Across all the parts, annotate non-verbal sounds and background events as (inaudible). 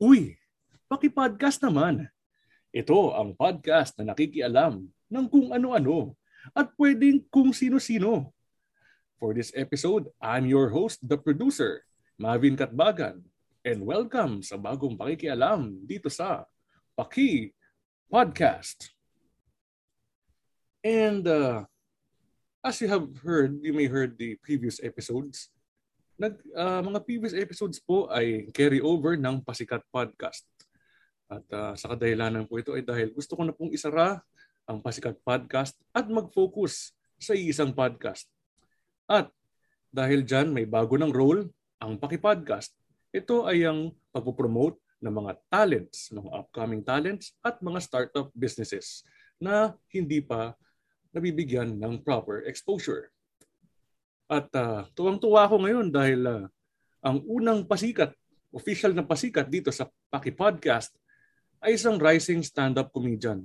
Uy, paki-podcast naman. Ito ang podcast na nakikialam ng kung ano-ano at pwedeng kung sino-sino. For this episode, I'm your host, the producer, Mavin Katbagan. And welcome sa bagong pakikialam dito sa Paki Podcast. And uh, as you have heard, you may heard the previous episodes, nag, uh, mga previous episodes po ay carry over ng Pasikat Podcast. At uh, sa kadahilanan po ito ay dahil gusto ko na pong isara ang Pasikat Podcast at mag-focus sa isang podcast. At dahil dyan may bago ng role, ang Paki-Podcast, ito ay ang pagpopromote ng mga talents, mga upcoming talents at mga startup businesses na hindi pa nabibigyan ng proper exposure. At uh, tuwang-tuwa ako ngayon dahil uh, ang unang pasikat, official na pasikat dito sa Paki Podcast ay isang rising stand-up comedian.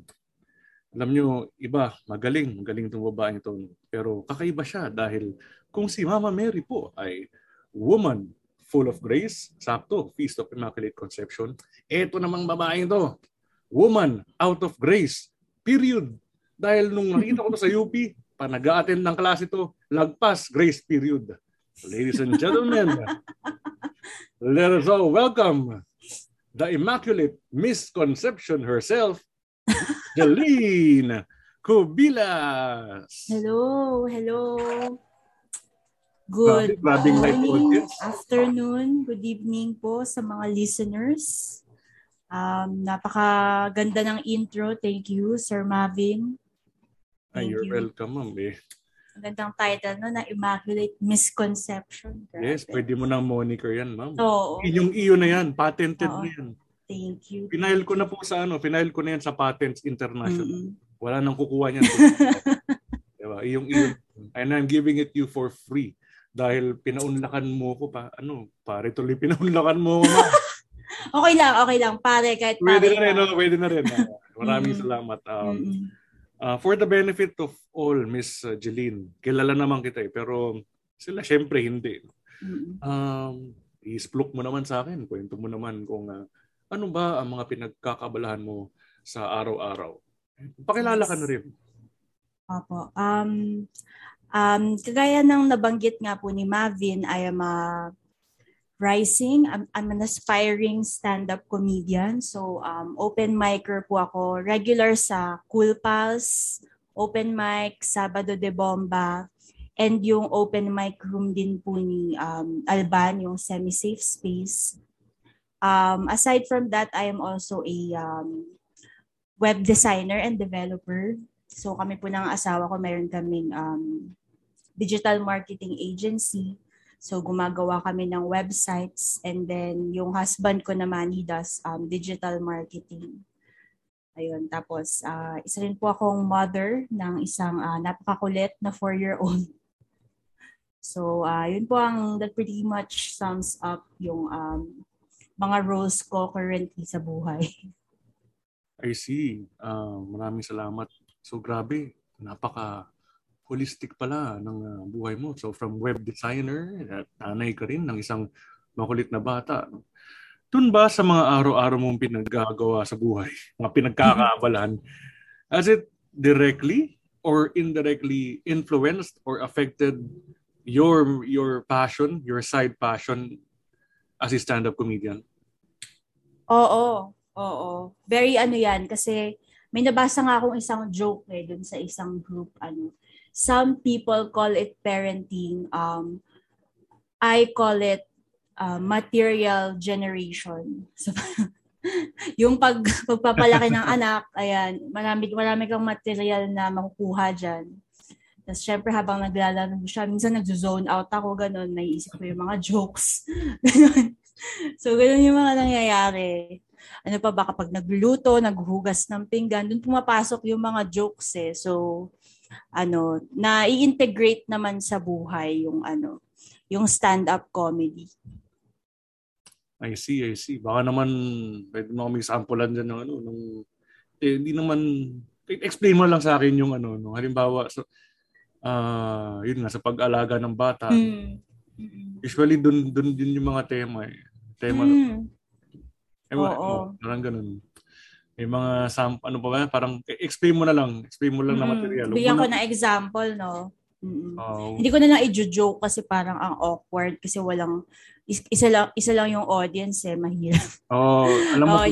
Alam nyo, iba, magaling, magaling itong babaeng ito. Pero kakaiba siya dahil kung si Mama Mary po ay woman full of grace, sakto, Feast of Immaculate Conception. Ito namang babaeng ito, woman out of grace, period. Dahil nung nakita ko to sa UP, (laughs) pa nag-attend ng klase to, lagpas grace period. Ladies and gentlemen, let us all welcome the immaculate misconception herself, Jeline Kubilas. Hello, hello. Good Grabe, morning, afternoon, good evening po sa mga listeners. Um, napakaganda ng intro. Thank you, Sir Marvin. Ay, you're you. welcome, ma'am. Eh. Ang gandang title no, na Immaculate Misconception. Grabe. Yes, pwede mo nang moniker yan, ma'am. Oo. Yung iyo na yan, patented Oo. na yan. Thank you. Pinail ko na po sa ano, pinail ko na yan sa Patents International. Mm-hmm. Wala nang kukuha niyan. (laughs) diba? Iyong iyo. And I'm giving it you for free. Dahil pinaunlakan mo ko pa, ano, pare tuloy pinaunlakan mo. (laughs) okay lang, okay lang. Pare, kahit pare. Pwede na rin, no? pwede na rin. Maraming mm-hmm. salamat. Um, mm-hmm Uh, for the benefit of all, Miss uh, Jeline, kilala naman kita eh, pero sila syempre hindi. Um, isplok mo naman sa akin, kwento mo naman kung uh, ano ba ang mga pinagkakabalahan mo sa araw-araw. Pakilala ka na rin. Opo. Um, um, kagaya ng nabanggit nga po ni Mavin, I am a rising. I'm, I'm an aspiring stand-up comedian. So, um, open micer po ako. Regular sa Cool Pals, open mic, Sabado de Bomba, and yung open mic room din po ni um, Alban, yung semi-safe space. Um, aside from that, I am also a um, web designer and developer. So kami po ng asawa ko, mayroon kaming um, digital marketing agency So gumagawa kami ng websites and then yung husband ko naman he does um, digital marketing. Ayun, tapos uh, isa rin po akong mother ng isang uh, napakakulit na 4-year-old. (laughs) So uh, yun po ang that pretty much sums up yung um, mga roles ko currently sa buhay. (laughs) I see. Uh, maraming salamat. So grabe, napaka holistic pala ng uh, buhay mo. So from web designer, at nanay ka rin ng isang makulit na bata. Doon ba sa mga araw-araw mong pinaggagawa sa buhay, mga pinagkakaabalahan, has it directly or indirectly influenced or affected your your passion, your side passion as a stand-up comedian? Oo, oo. Very ano yan kasi may nabasa nga akong isang joke eh dun sa isang group ano Some people call it parenting. Um, I call it uh, material generation. So, (laughs) yung pag, pagpapalaki ng anak, (laughs) ayan, marami, marami kang material na makukuha dyan. Tapos syempre habang naglalaro siya, minsan nagzo-zone out ako, ganun, naiisip ko yung mga jokes. (laughs) ganun. So, ganun yung mga nangyayari. Ano pa ba kapag nagluluto, naghuhugas ng pinggan, dun pumapasok yung mga jokes eh. So, ano, na i-integrate naman sa buhay yung ano, yung stand-up comedy. I see, I see. Baka naman pwede mo kami sampulan dyan ng ano, nung eh, hindi naman explain mo lang sa akin yung ano, no, halimbawa so uh, yun nga sa pag-alaga ng bata. Mm. Usually dun dun din yung mga tema eh. Tema mm. Ma- Oo. oh, parang ganun. May mga sam ano pa ba? Parang eh, explain mo na lang. Explain mo lang na Mm, material. Huwag Bigyan ko na- na example, no? Mm-mm. Oo. Hindi ko na lang i-joke kasi parang ang awkward kasi walang is- isa lang isa lang yung audience eh mahirap. Oo, alam mo, oh,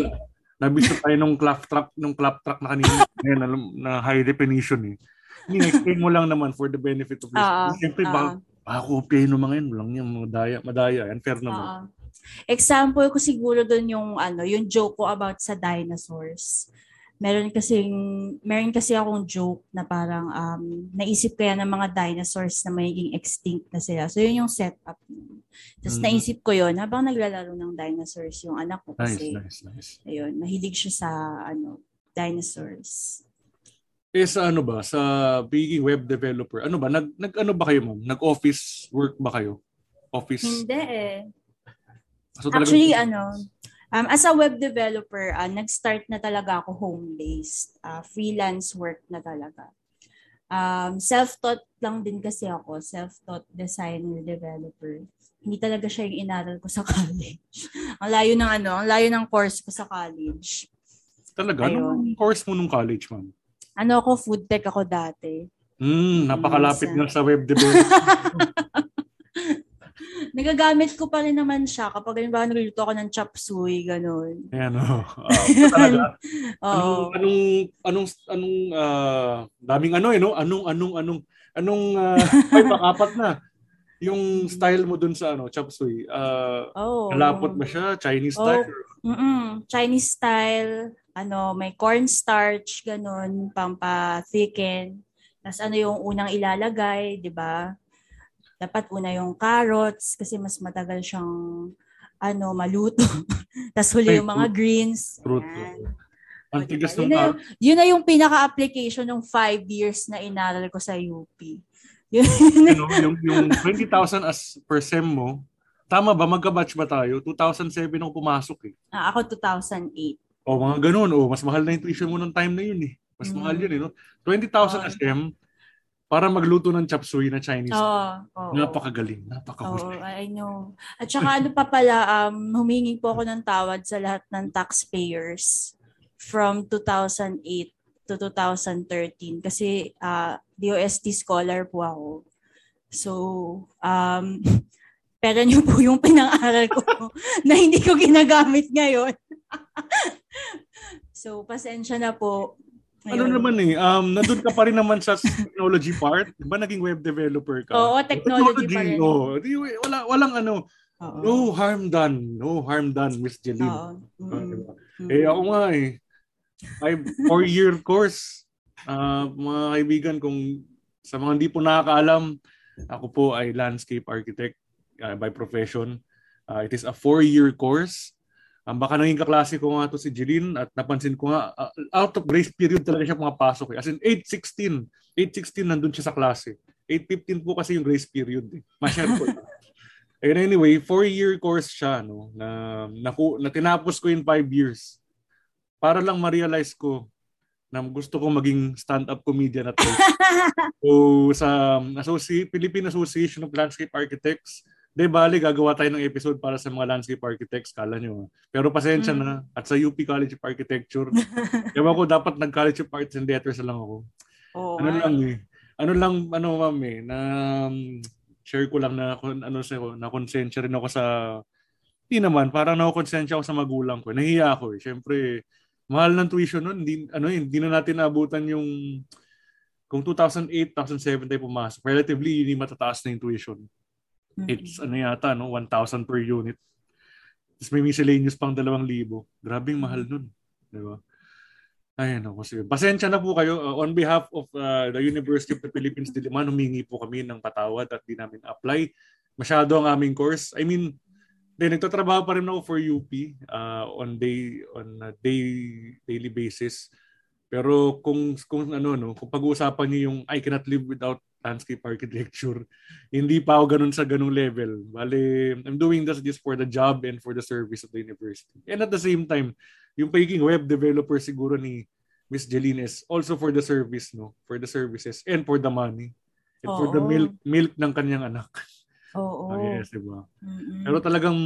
nabisto tayo nung clap track, nung clap track na kanina, (laughs) ngayon, alam, na high definition eh. Hindi, explain mo lang naman for the benefit of Oo. listeners. Siyempre, Oo. baka, baka kopyahin ng mga yun, walang yan, madaya, madaya, unfair naman. Oo. Example ko siguro doon yung ano, yung joke ko about sa dinosaurs. Meron kasing meron kasi akong joke na parang um, naisip kaya ng mga dinosaurs na magiging extinct na sila. So yun yung setup. Tapos Mhm. naisip ko yun habang naglalaro ng dinosaurs yung anak ko Nice, kasi nice, nice. ayun, mahilig siya sa ano, dinosaurs. Eh sa ano ba, sa being web developer, ano ba, nag, nag ano ba kayo ma'am? Nag-office work ba kayo? Office? Hindi eh. So, talagang- Actually, ano, um, as a web developer, ah, nag-start na talaga ako home-based. Ah, freelance work na talaga. Um, self-taught lang din kasi ako. Self-taught designer, developer. Hindi talaga siya yung inaral ko sa (laughs) college. ang layo ng ano, ang layo ng course ko sa college. Talaga? Anong course mo nung college, ma'am? Ano ako, food tech ako dati. Hmm, napakalapit Isa. nga sa web development. (laughs) Nagagamit ko pa rin naman siya kapag halimbawa nagluluto ako ng chop suey, ganun. Ayan, oh. Ah, talaga? (laughs) Anong, anong, anong, anong, ah, daming ano eh, no? Anong, anong, anong, anong, uh, (laughs) ay, pang-apat na. Yung style mo dun sa, ano, chop suey. Ah, Oo. kalapot ba siya? Chinese Oh. style? Mm-mm. Chinese style, ano, may cornstarch, ganun, pampa-thicken. Tapos ano yung unang ilalagay, di ba? Dapat una yung carrots kasi mas matagal siyang ano, maluto. (laughs) Tapos huli Ay, yung mga greens. Ayan. Ang O, tigas diba? ng, Yun na ah, yung, yun na yung pinaka-application ng five years na inaral ko sa UP. (laughs) Yun, ano, yung, yung 20,000 as per sem mo, tama ba? Magka-batch ba tayo? 2007 ako pumasok eh. Ah, ako 2008. O mga ganun, o mas mahal na yung tuition mo ng time na yun eh. Mas Mm. mahal yun eh, no? 20,000 Oo. as sem para magluto ng chop suey na Chinese. Oo. oo. Napakagaling, Oo, napakahusay. I know. At saka ano pa pala, um, humingi po ako ng tawad sa lahat ng taxpayers from 2008 to 2013 kasi uh, DOST scholar po ako. So, um, (laughs) pera niyo po yung pinang-aral ko (laughs) na hindi ko ginagamit ngayon. (laughs) so, pasensya na po. Ano Ayun. naman eh, um, nandun ka pa rin naman sa technology part. Di ba naging web developer ka? Oo, technology pa rin. Oo. Di, wala, walang ano, Oo. no harm done. No harm done, Miss Jeline. Oo. Mm. diba? Mm. Eh ako nga eh. Five, four-year course. Ah, mga kaibigan, kung sa mga hindi po nakakaalam, ako po ay landscape architect ah, by profession. Ah, it is a four-year course. Ang baka naging kaklase ko nga to si Jeline at napansin ko nga, ah, out of grace period talaga siya pumapasok eh. As in 8.16. 8.16 nandun siya sa klase. 8.15 po kasi yung grace period. Eh. Lang. (laughs) And anyway, four-year course siya, no, na, naku, na tinapos ko in five years para lang ma-realize ko na gusto ko maging stand-up comedian at all. (laughs) so, sa um, Associ- Philippine Association of Landscape Architects, de bali, gagawa tayo ng episode para sa mga landscape architects, kala nyo. ah. Pero pasensya Mm. na. At sa UP College of Architecture, (laughs) ewan ko, dapat nag-College of Arts and Letters lang ako. Oo Ano nga lang eh. Ano lang, ano ma'am eh, na um, share ko lang na ano sa na konsensya rin ako sa hindi naman, parang nakokonsensya ako sa magulang ko. Nahiya ako eh. Siyempre, mahal ng tuition nun. Hindi, ano eh, hindi na natin naabutan yung kung 2008, 2007 tayo pumasok. Relatively, hindi matataas na yung tuition. It's ano yata, no? 1,000 per unit. Tapos may miscellaneous pang 2,000. Grabing mahal nun. Di ba? Ay, no, kasi pasensya na po kayo. Uh, on behalf of uh, the University of the Philippines (laughs) Diliman, humingi po kami ng patawad at di namin apply. Masyado ang aming course. I mean, then nagtatrabaho pa rin ako for UP uh, on day on a day daily basis. Pero kung kung ano no, kung pag-uusapan niyo yung I cannot live without landscape architecture, (laughs) hindi pa ako ganun sa ganung level. Bale, I'm doing this just for the job and for the service of the university. And at the same time, yung pagiging web developer siguro ni Miss Jeline is also for the service, no? For the services and for the money. And for the Oo. milk milk ng kanyang anak. Oo. Oh, yes, diba? Mm-mm. Pero talagang,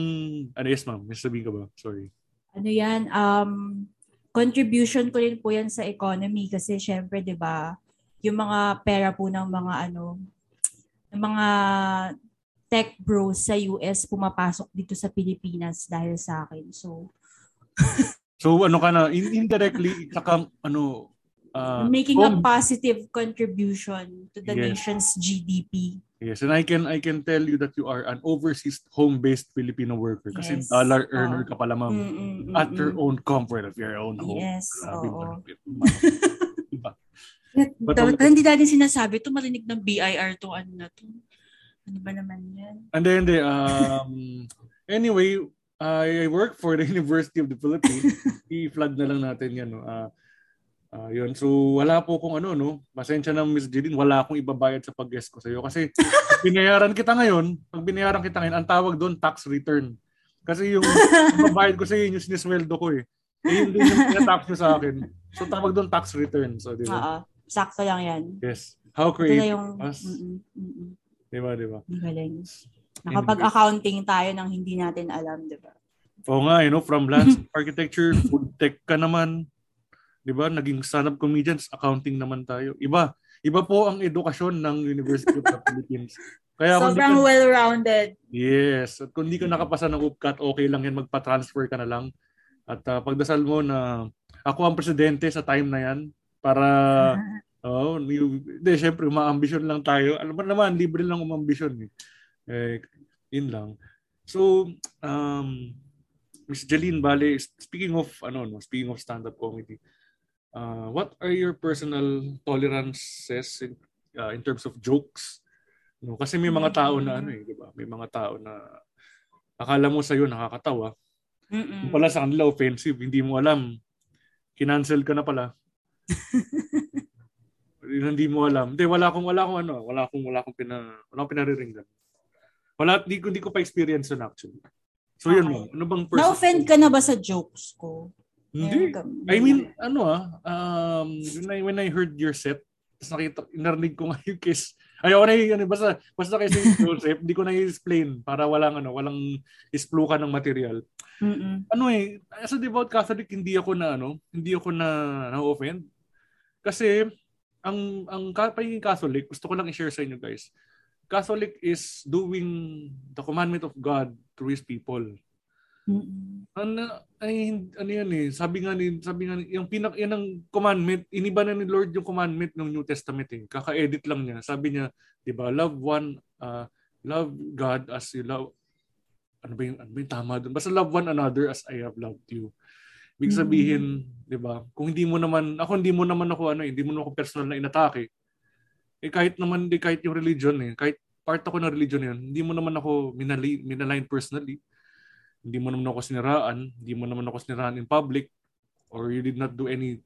ano yes ma'am, may sabihin ka ba? Sorry. ano yan, um, contribution ko rin po yan sa economy kasi syempre, di ba, yung mga pera po ng mga ano, ng mga tech bros sa US pumapasok dito sa Pilipinas dahil sa akin. So, (laughs) so ano ka na, indirectly, saka ano, uh, making home, a positive contribution to the yes. nation's GDP. Yes, and I can I can tell you that you are an overseas home-based Filipino worker kasi yes. dollar earner ka pala ma'am mm, mm, mm, at your own comfort of your own home. Yes, Grabe oo. But, hindi natin sinasabi to marinig ng BIR to ano na to. Ano ba naman yan? Hindi, hindi. Um, (laughs) anyway, I work for the (laughs) University of the Philippines. (laughs) I-flood na lang natin yan. No? Uh, Uh, yun. So wala po kung ano no. Pasensya na Miss Jeline, wala akong ibabayad sa pag-guest ko sa iyo kasi binayaran kita ngayon, pag binayaran kita ngayon, ang tawag doon tax return. Kasi yung ibabayad ko sa iyo yung sinisweldo ko eh. Eh yun din yung tax nyo sa akin. So tawag doon tax return. So di ba? Oo. Sakto lang yan. Yes. How creative. Ito yung, us. Mm-mm, mm-mm. Di ba, di ba? Galing. Nakapag-accounting tayo nang hindi natin alam, di ba? Oo nga, you know, from landscape (laughs) architecture, food tech ka naman, 'di ba? Naging stand-up comedians, accounting naman tayo. Iba, iba po ang edukasyon ng University of the Philippines. Kaya Sobrang ka, well-rounded. Yes. At kung hindi ka nakapasa ng UPCAT, okay lang yan. Magpa-transfer ka na lang. At uh, pagdasal mo na ako ang presidente sa time na yan para (laughs) oh, hindi, syempre, umaambisyon lang tayo. Alam mo naman, libre lang umambisyon. Eh. eh, yun lang. So, um, Miss Jeline Bale, speaking of ano no, speaking of stand-up comedy, uh, what are your personal tolerances in, uh, in terms of jokes? No, kasi may mga tao na ano eh, 'di ba? May mga tao na akala mo sa iyo nakakatawa. Mm. Pala sa kanila offensive, hindi mo alam. Kinancel ka na pala. Hindi mo alam. Hindi wala akong wala akong ano, wala akong wala akong pina wala akong pinariringgan. Wala hindi ko hindi ko pa experience yun actually. So okay. yun mo. Ano bang personal? Na-offend ka na ba sa jokes ko? Hindi. I mean, ano ah, um, when I, when I heard your set, tapos nakita, inarnig ko nga (laughs) yung case. Ayoko na yung, ano, basta, basta kasi yung (laughs) concept, hindi ko na i-explain para walang, ano, walang isplukan ng material. Mm-mm. Ano eh, as a devout Catholic, hindi ako na, ano, hindi ako na, na-offend. Kasi, ang, ang pagiging Catholic, gusto ko lang i-share sa inyo guys, Catholic is doing the commandment of God through His people. Mm-hmm. Ano, ay, ano yan eh, sabi nga ni, sabi nga ni, yung pinak, yan ang commandment, iniba na ni Lord yung commandment ng New Testament eh. Kaka-edit lang niya. Sabi niya, di ba, love one, uh, love God as you love, ano ba yung, ano ba yung tama doon? Basta love one another as I have loved you. Ibig sabihin, mm-hmm. di ba, kung hindi mo naman, ako hindi mo naman ako, ano, eh, hindi mo naman ako personal na inatake, eh kahit naman, di kahit yung religion eh, kahit part ako ng religion yun, hindi mo naman ako minali, minalign personally hindi mo naman ako siniraan, hindi mo naman ako siniraan in public, or you did not do any,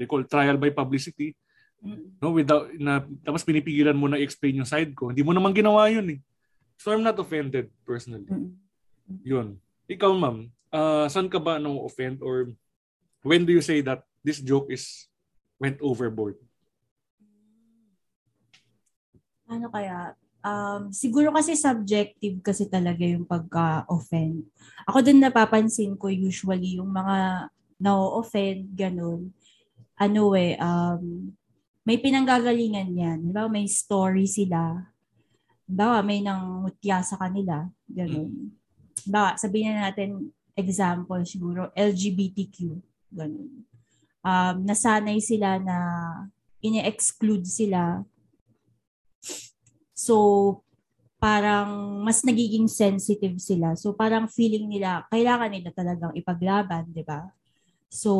they call trial by publicity, mm. no, without, na, tapos pinipigilan mo na explain yung side ko, hindi mo naman ginawa yun eh. So I'm not offended personally. Mm. Yun. Ikaw ma'am, uh, saan ka ba no offend or when do you say that this joke is went overboard? Ano kaya? um, siguro kasi subjective kasi talaga yung pagka-offend. Ako din napapansin ko usually yung mga na-offend, ganun. Ano eh, um, may pinanggagalingan yan. Diba? May story sila. Diba? May nang mutya sa kanila. Ganun. Diba? Sabihin na natin, example siguro, LGBTQ. Ganun. Um, nasanay sila na ini-exclude sila So, parang mas nagiging sensitive sila. So, parang feeling nila, kailangan nila talagang ipaglaban, di ba? So,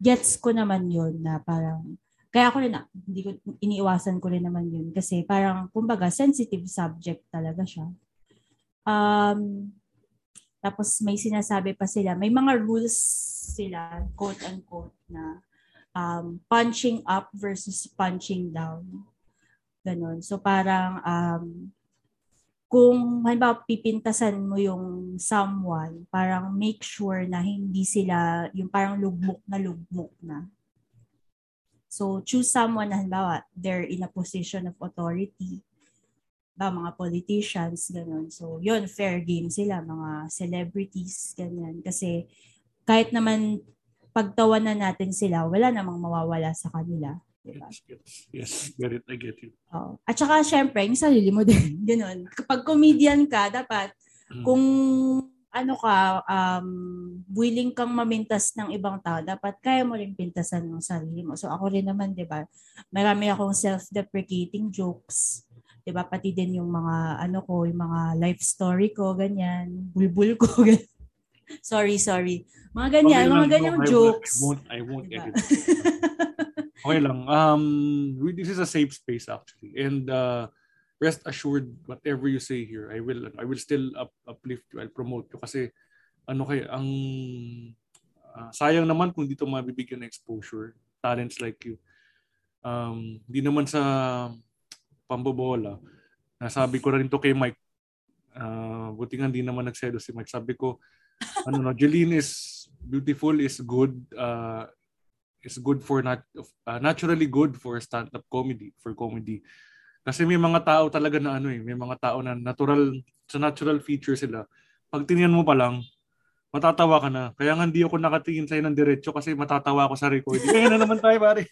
gets ko naman yun na parang, kaya ako rin, hindi ko, iniiwasan ko rin naman yun. Kasi parang, kumbaga, sensitive subject talaga siya. Um, tapos may sinasabi pa sila, may mga rules sila, quote-unquote, na um, punching up versus punching down. Ganon. So parang um, kung halimbawa pipintasan mo yung someone, parang make sure na hindi sila yung parang lugmok na lugmok na. So choose someone na halimbawa they're in a position of authority. Ba mga politicians ganun. So, yun fair game sila mga celebrities ganyan kasi kahit naman pagtawanan natin sila, wala namang mawawala sa kanila. Diba? Yes, yes, yes, get it, I get you. Oh. At saka, syempre, yung sarili mo (laughs) din. Ganun. Kapag comedian ka, dapat, mm. kung ano ka, um, willing kang mamintas ng ibang tao, dapat kaya mo rin pintasan ng sarili mo. So ako rin naman, di ba, marami akong self-deprecating jokes. Di ba, pati din yung mga, ano ko, yung mga life story ko, ganyan, bulbul ko, (laughs) ganyan. sorry, sorry. Mga ganyan, okay mga ganyang no, jokes. I won't, I won't diba? edit. okay lang. Um, this is a safe space actually. And uh, rest assured whatever you say here I will I will still up, uplift you I'll promote you kasi ano kay ang uh, sayang naman kung dito mabibigyan ng exposure talents like you um di naman sa pambobola. Nasabi ko rin to kay Mike. Uh, buti nga hindi naman nagsedo si Mike. Sabi ko ano no Jeline is beautiful is good uh, is good for not uh, naturally good for stand up comedy for comedy. Kasi may mga tao talaga na ano eh, may mga tao na natural, sa natural feature sila. Pag tingnan mo pa lang, matatawa ka na. Kaya nga hindi ako nakatingin sa'yo ng diretso kasi matatawa ako sa recording. Kaya na naman tayo, pare.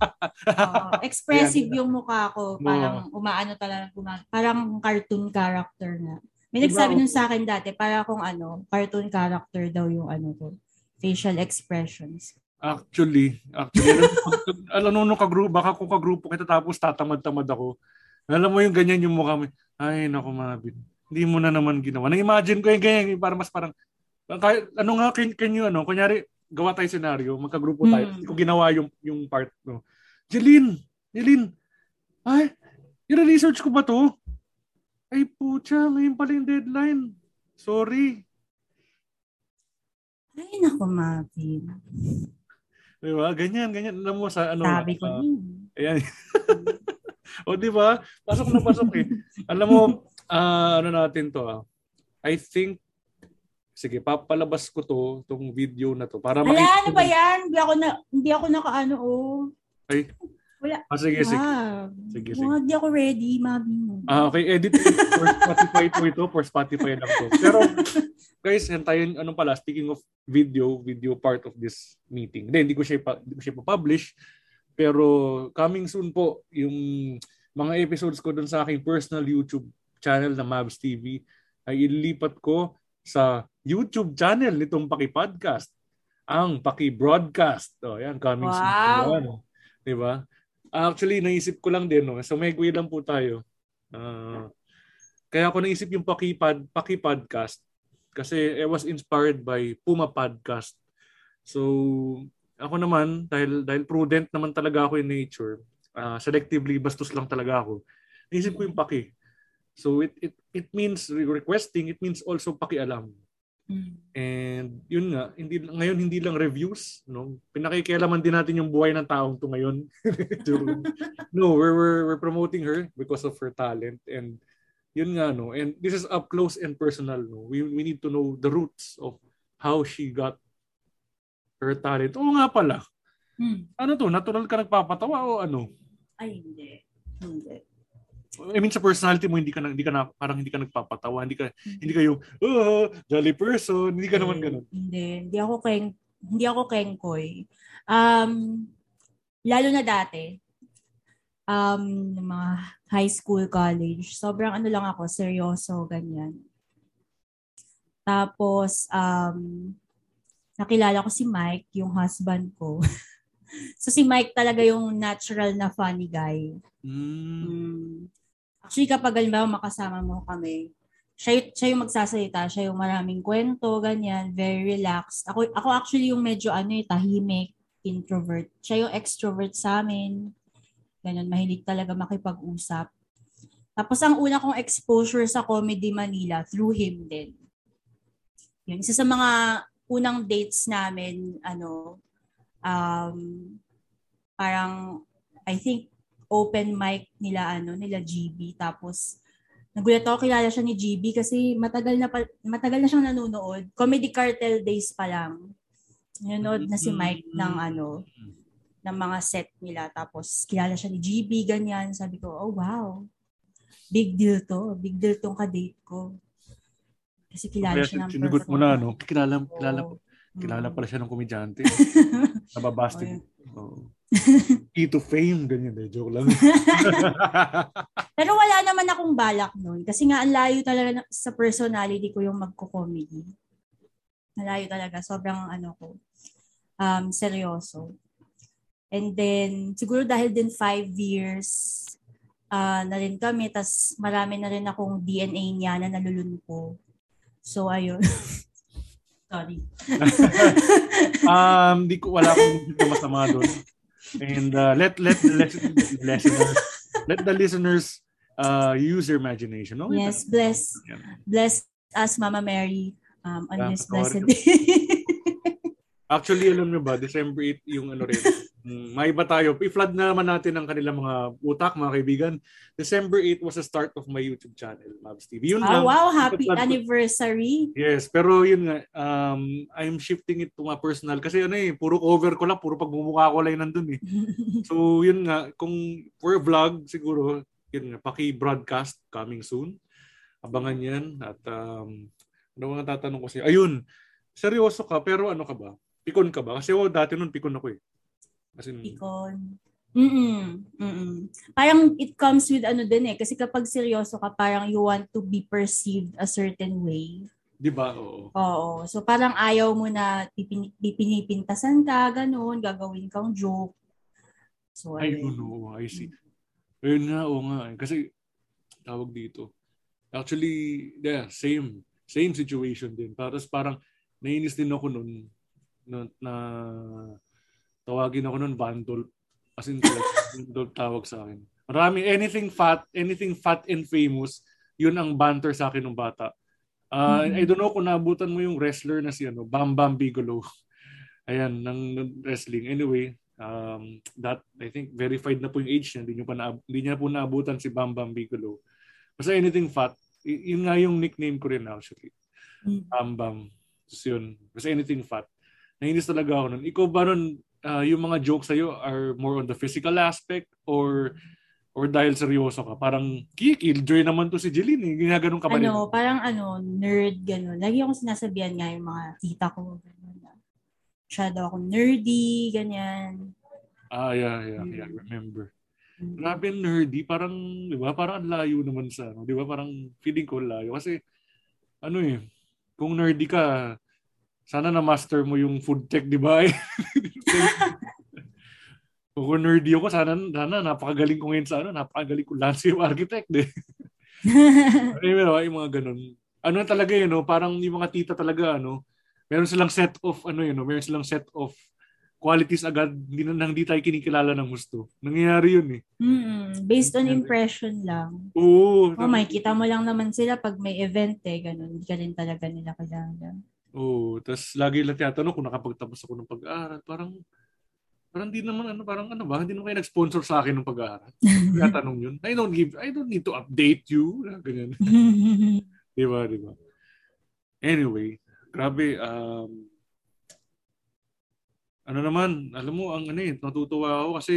(laughs) uh, expressive yung mukha ko. Parang no. umaano talaga. Parang cartoon character na. May nagsabi diba? nun sa akin dati, para kung ano, cartoon character daw yung ano ko, facial expressions. Actually, actually, alam mo, (laughs) nung kagrupo, baka kung kagrupo kita tapos tatamad-tamad ako, alam mo yung ganyan yung mukha mo. Ay, naku, Mabit. Hindi mo na naman ginawa. Nang-imagine ko yung ganyan, para mas parang, kahit, ano nga, can, can you, ano, kunyari, gawa tayo scenario, magka-grupo tayo, mm. ko ginawa yung, yung part, no. Jeline, Jeline, ay, i-research ko ba to? Ay, putya, ngayon pala yung deadline. Sorry. Ay, naku, Mabit. Diba? Ganyan, ganyan. Alam mo sa ano. Sabi ko uh, Ayan. (laughs) o di ba? Pasok na pasok eh. Alam mo, uh, ano natin to ah. I think Sige, papalabas ko to, tong video na to para Ala, makita. ano ba 'yan? Hindi ako na hindi ako nakaano oh. Ay. Wala. Ah, sige, sige. Ah, sige, sige. Hindi ako ready, mami. Ah, okay. Edit for Spotify to ito. For Spotify lang to. Pero, guys, hintayin, anong pala, speaking of video, video part of this meeting. Hindi, hindi ko siya, hindi ko siya pa-publish. Pero coming soon po, yung mga episodes ko dun sa aking personal YouTube channel na Mavs TV ay ilipat ko sa YouTube channel nitong Paki Podcast. Ang Paki Broadcast. Oh, yan, coming wow. soon. Ano. Di ba? Actually, naisip ko lang din. No? So, may lang po tayo. Uh, kaya ako naisip yung Paki, Pod, Paki Podcast kasi I was inspired by Puma Podcast. So, ako naman, dahil, dahil prudent naman talaga ako in nature, uh, selectively bastos lang talaga ako, naisip ko yung paki. So it, it, it means requesting, it means also pakialam. Mm. And yun nga, hindi ngayon hindi lang reviews, no. Pinakikialaman din natin yung buhay ng taong to ngayon. (laughs) no, we're, we're we're promoting her because of her talent and yun nga no. And this is up close and personal, no. We we need to know the roots of how she got her talent. Oo nga pala. Hmm. Ano to? Natural ka nagpapatawa o ano? Ay, hindi. Hindi. I mean sa personality mo hindi ka na, hindi ka na parang hindi ka nagpapatawa, hindi ka hmm. hindi ka yung oh, jolly person, hindi ka hindi, naman ganoon. Hindi, hindi ako keng hindi ako kengkoy. Um lalo na dati um mga high school, college, sobrang ano lang ako, seryoso ganyan. Tapos um nakilala ko si Mike, yung husband ko. (laughs) so si Mike talaga yung natural na funny guy. Mm. Mm. Actually, kapag halimbawa makasama mo kami, siya, siya yung magsasalita, siya yung maraming kwento, ganyan, very relaxed. Ako, ako actually yung medyo ano eh, tahimik, introvert. Siya yung extrovert sa amin. Ganyan, mahilig talaga makipag-usap. Tapos ang una kong exposure sa Comedy Manila through him din. Yun, isa sa mga unang dates namin, ano, um, parang, I think, open mic nila, ano, nila GB. Tapos, nagulat ako, kilala siya ni GB kasi matagal na, pa, matagal na siyang nanonood. Comedy Cartel days pa lang. Nanonood na si Mike ng, ano, ng mga set nila. Tapos, kilala siya ni GB, ganyan. Sabi ko, oh, wow. big deal to. Big deal tong ka-date ko. Kasi kilala Kaya siya ng sinugot mo na, no? Kilala, kilala, Oo. kilala pala siya ng komedyante. (laughs) Nababasted. Oo. Oh, (laughs) Key to fame, ganyan eh. Joke lang. (laughs) Pero wala naman akong balak nun. Kasi nga, ang layo talaga sa personality ko yung magko-comedy. Malayo talaga. Sobrang ano ko. Um, seryoso. And then, siguro dahil din five years ah, na rin kami, tas marami na rin akong DNA niya na nalulun ko. So, ayun. (laughs) Sorry. um, di ko, wala akong masama doon. And uh, let, let the lis- listeners, let the listeners uh, use their imagination. No? Yes, bless. Bless us, Mama Mary, um, on Yeah, this blessed day. (laughs) Actually, alam nyo ba, December 8 yung ano rin. Mm, may iba tayo. I-flood na naman natin ang kanilang mga utak, mga kaibigan. December 8 was the start of my YouTube channel, Mavs TV. Yun Ah, lang. wow, happy ko- anniversary. Yes, pero yun nga, um, I'm shifting it to my personal. Kasi ano eh, puro cover ko lang, puro pagmumukha ko lang nandun eh. (laughs) So yun nga, kung for vlog, siguro, yun nga, paki-broadcast coming soon. Abangan yan. At um, ano nga tatanong ko siya? Ayun, seryoso ka, pero ano ka ba? Pikon ka ba? Kasi oh, dati nun pikon ako eh. As in, Icon. Mm-mm. Mm-mm. Parang it comes with ano din eh. Kasi kapag seryoso ka, parang you want to be perceived a certain way. di ba? Oo. Oo. So parang ayaw mo na pipin- pipinipintasan ka, ganun, gagawin kang joke. So, Ay, ayun. no, I see. Ayun nga, oo nga. eh. Kasi, tawag dito. Actually, yeah, same. Same situation din. Tapos parang, nainis din ako nun na, na tawagin ako nun vandal. As in, vandal (laughs) tawag sa akin. Marami, anything fat, anything fat and famous, yun ang banter sa akin ng bata. Uh, Mhm. I don't know kung naabutan mo yung wrestler na si ano, Bam Bam Bigelow. (laughs) Ayan, ng ng wrestling. Anyway, um, that, I think, verified na po yung age niya. Hindi, pa na, hindi niya po naabutan si Bam Bam Bigelow. Basta anything fat, y- yun nga yung nickname ko rin actually. Mm. Bam Bam. Tapos yun. Basta anything fat. Nainis talaga ako nun. Ikaw ba nun, ah, yung mga jokes sa'yo are more on the physical aspect or or dahil seryoso ka? Parang, kikilljoy naman to si Jeline eh. Ginaganon ka ba? Ano, parang ano, nerd, ganun. Lagi akong sinasabihan nga yung mga tita ko. Ganun, na, Masyado ako nerdy, ganyan. Ah, yeah, yeah, Mm. yeah. Remember. Mm. Grabe ang nerdy. Parang, di ba? Parang ang layo naman sa, ano, di ba? Parang feeling ko layo. Kasi, ano eh, kung nerdy ka, sana na-master mo yung food tech, di ba? (laughs) kung nerdy ako, sana, sana napakagaling ko ngayon sa ano, napakagaling ko landscape architect, eh. Ay, pero yung mga ganun. Ano talaga yun, no? parang yung mga tita talaga, ano, meron silang set of, ano yun, no? meron silang set of qualities agad, hindi na hindi tayo kinikilala ng gusto. Nangyayari yun eh. Mm-mm. Based on impression lang. Oo. Oh, may kita mo lang naman sila pag may event eh, ganun. Hindi ka rin talaga nila kilala. Oo. Tapos lagi lang tinatanong kung nakapagtapos ako ng pag-aaral. Parang, parang di naman, ano, parang ano ba, hindi naman kayo nag-sponsor sa akin ng pag-aaral. Tinatanong yun. I don't give, I don't need to update you. Ganyan. (laughs) Di ba, di ba? Anyway, grabe, um, ano naman, alam mo, ang ano eh, natutuwa ako kasi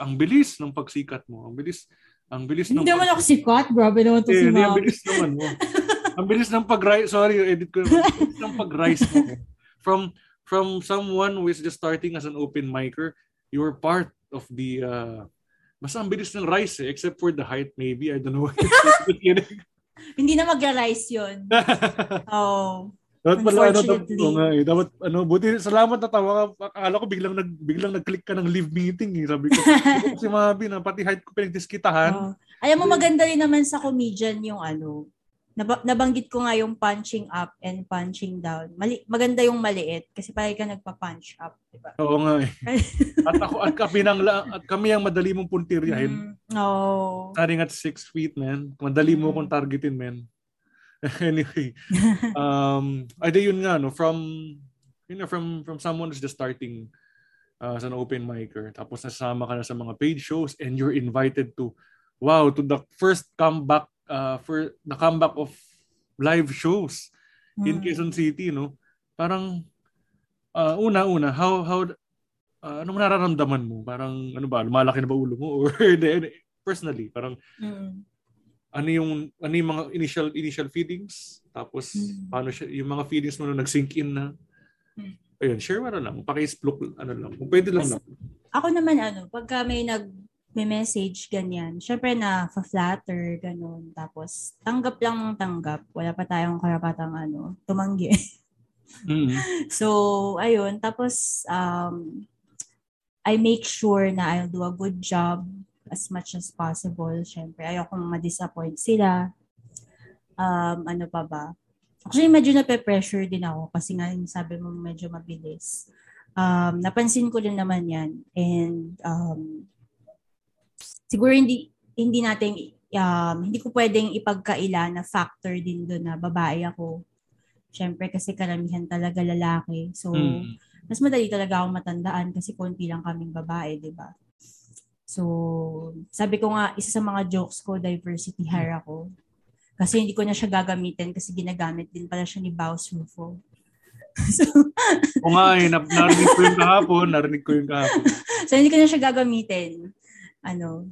ang bilis ng pagsikat mo. Ang bilis, ang bilis ng Hindi naman ako sikat. Grabe naman to Eh, si hindi, ang bilis naman mo. (laughs) ang bilis ng pag-rise, sorry, edit ko. Ang bilis ng pag-rise mo. From, from someone who is just starting as an open micer, you're part of the, uh, basta ang bilis ng rise eh, except for the height maybe, I don't know. Hindi na magra-rise yun. (laughs) Oh. dapat pala, ano, Unfortunately. oo nga eh, dapat, ano, buti, salamat na tawa ka, akala ko biglang, nag, biglang nag-click ka ng live meeting eh, sabi ko, (laughs) "Ito si Mabi na, pati height ko pinagdiskitahan. oh. Alam mo, maganda rin naman sa comedian yung ano, nab- nabanggit ko nga yung punching up and punching down. Mali- maganda yung maliit kasi parang ka nagpa-punch up. Diba? Oo nga eh. (laughs) At ako, at kami, nang, at kami ang madali mong puntiryahin. Mm, oh. starting at six feet, man. Madali mo Mm. akong targetin, man. (laughs) anyway, um, ay di yun nga, no, from, you know, from, from someone who's just starting uh, as an open micer, tapos nasama ka na sa mga paid shows and you're invited to, wow, to the first comeback, uh, for the comeback of live shows in Mm. Quezon City, no? Parang, uh, una-una, how, how, uh, anong nararamdaman mo? Parang, ano ba, lumalaki na ba ulo mo? (laughs) Or, personally, parang, Mm. ano yung ano yung mga initial initial feelings tapos Mm. paano siya yung mga feelings mo nung nag-sink in na Mm. ayun share mo na lang paki-explore ano lang kung pwede lang Mas- lang Ako naman ano, pagka may nag may message ganyan, syempre na flatter ganun. Tapos tanggap lang ng tanggap. Wala pa tayong karapatang ano, tumanggi. mm (laughs) so, ayun. Tapos um I make sure na I'll do a good job as much as possible. Syempre, ayokong ma-disappoint sila. Um, ano pa ba? Actually, medyo nape-pressure din ako kasi nga yung sabi mo medyo mabilis. Um, napansin ko din naman yan. And um, siguro hindi hindi natin um, hindi ko pwedeng ipagkaila na factor din doon na babae ako. Syempre kasi karamihan talaga lalaki. So, Mm. mas madali talaga akong matandaan kasi konti lang kaming babae, di ba? So, sabi ko nga, isa sa mga jokes ko, diversity hire ako. Kasi hindi ko na siya gagamitin kasi ginagamit din pala siya ni Baus Rufo. (laughs) so, O nga eh, narinig ko yung kahapon, narinig ko yung kahapon. (laughs) so, hindi ko na siya gagamitin. Ano,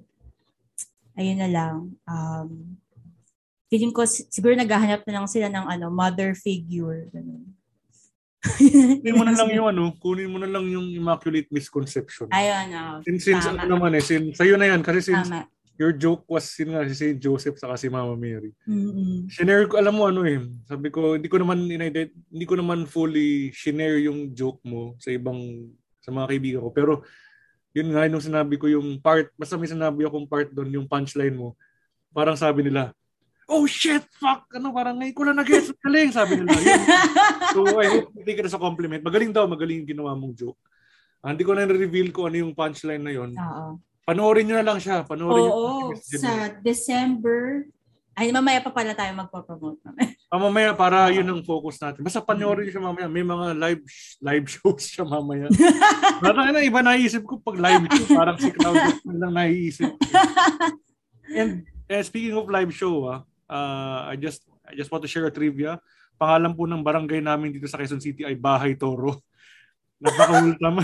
ayun na lang. Um, feeling ko, si- siguro naghahanap na lang sila ng ano, mother figure. Ganun. (laughs) Kunin mo na lang yung ano, kunin mo na lang yung immaculate misconception. Ayun, oh, Since, since Tama. ano naman eh, since, sa'yo na yan, kasi since tama. your joke was yun nga si Saint Joseph saka si Mama Mary. Shinare ko, alam mo ano eh, sabi ko, hindi ko naman hindi ko naman fully shinare yung joke mo sa ibang, sa mga kaibigan ko. Pero, yun nga, nung sinabi ko yung part, basta may sinabi akong part doon, yung punchline mo, parang sabi nila, oh shit, fuck, ano, parang ngayon ko lang nag-gets, galing, sabi nila. Yun. (laughs) So, I hope you take it as a compliment. Magaling daw, magaling yung ginawa mong joke. Ah, hindi ko na reveal ko ano yung punchline na yun. Oo. Panoorin nyo na lang siya. Panoorin nyo Oo, Janine. sa December. Ay, mamaya pa pala tayo magpo-promote naman. Ah, mamaya para yun ang focus natin. Basta panoorin siya mamaya. May mga live live (laughs) shows siya mamaya. Parang na iba naisip ko pag live show. Parang si Cloud (laughs) lang naiisip. ko. And, and speaking of live show, ah, uh, I just I just want to share a trivia. Pangalan po ng barangay namin dito sa Quezon City ay Bahay Toro. (laughs) Napaka-wholesome.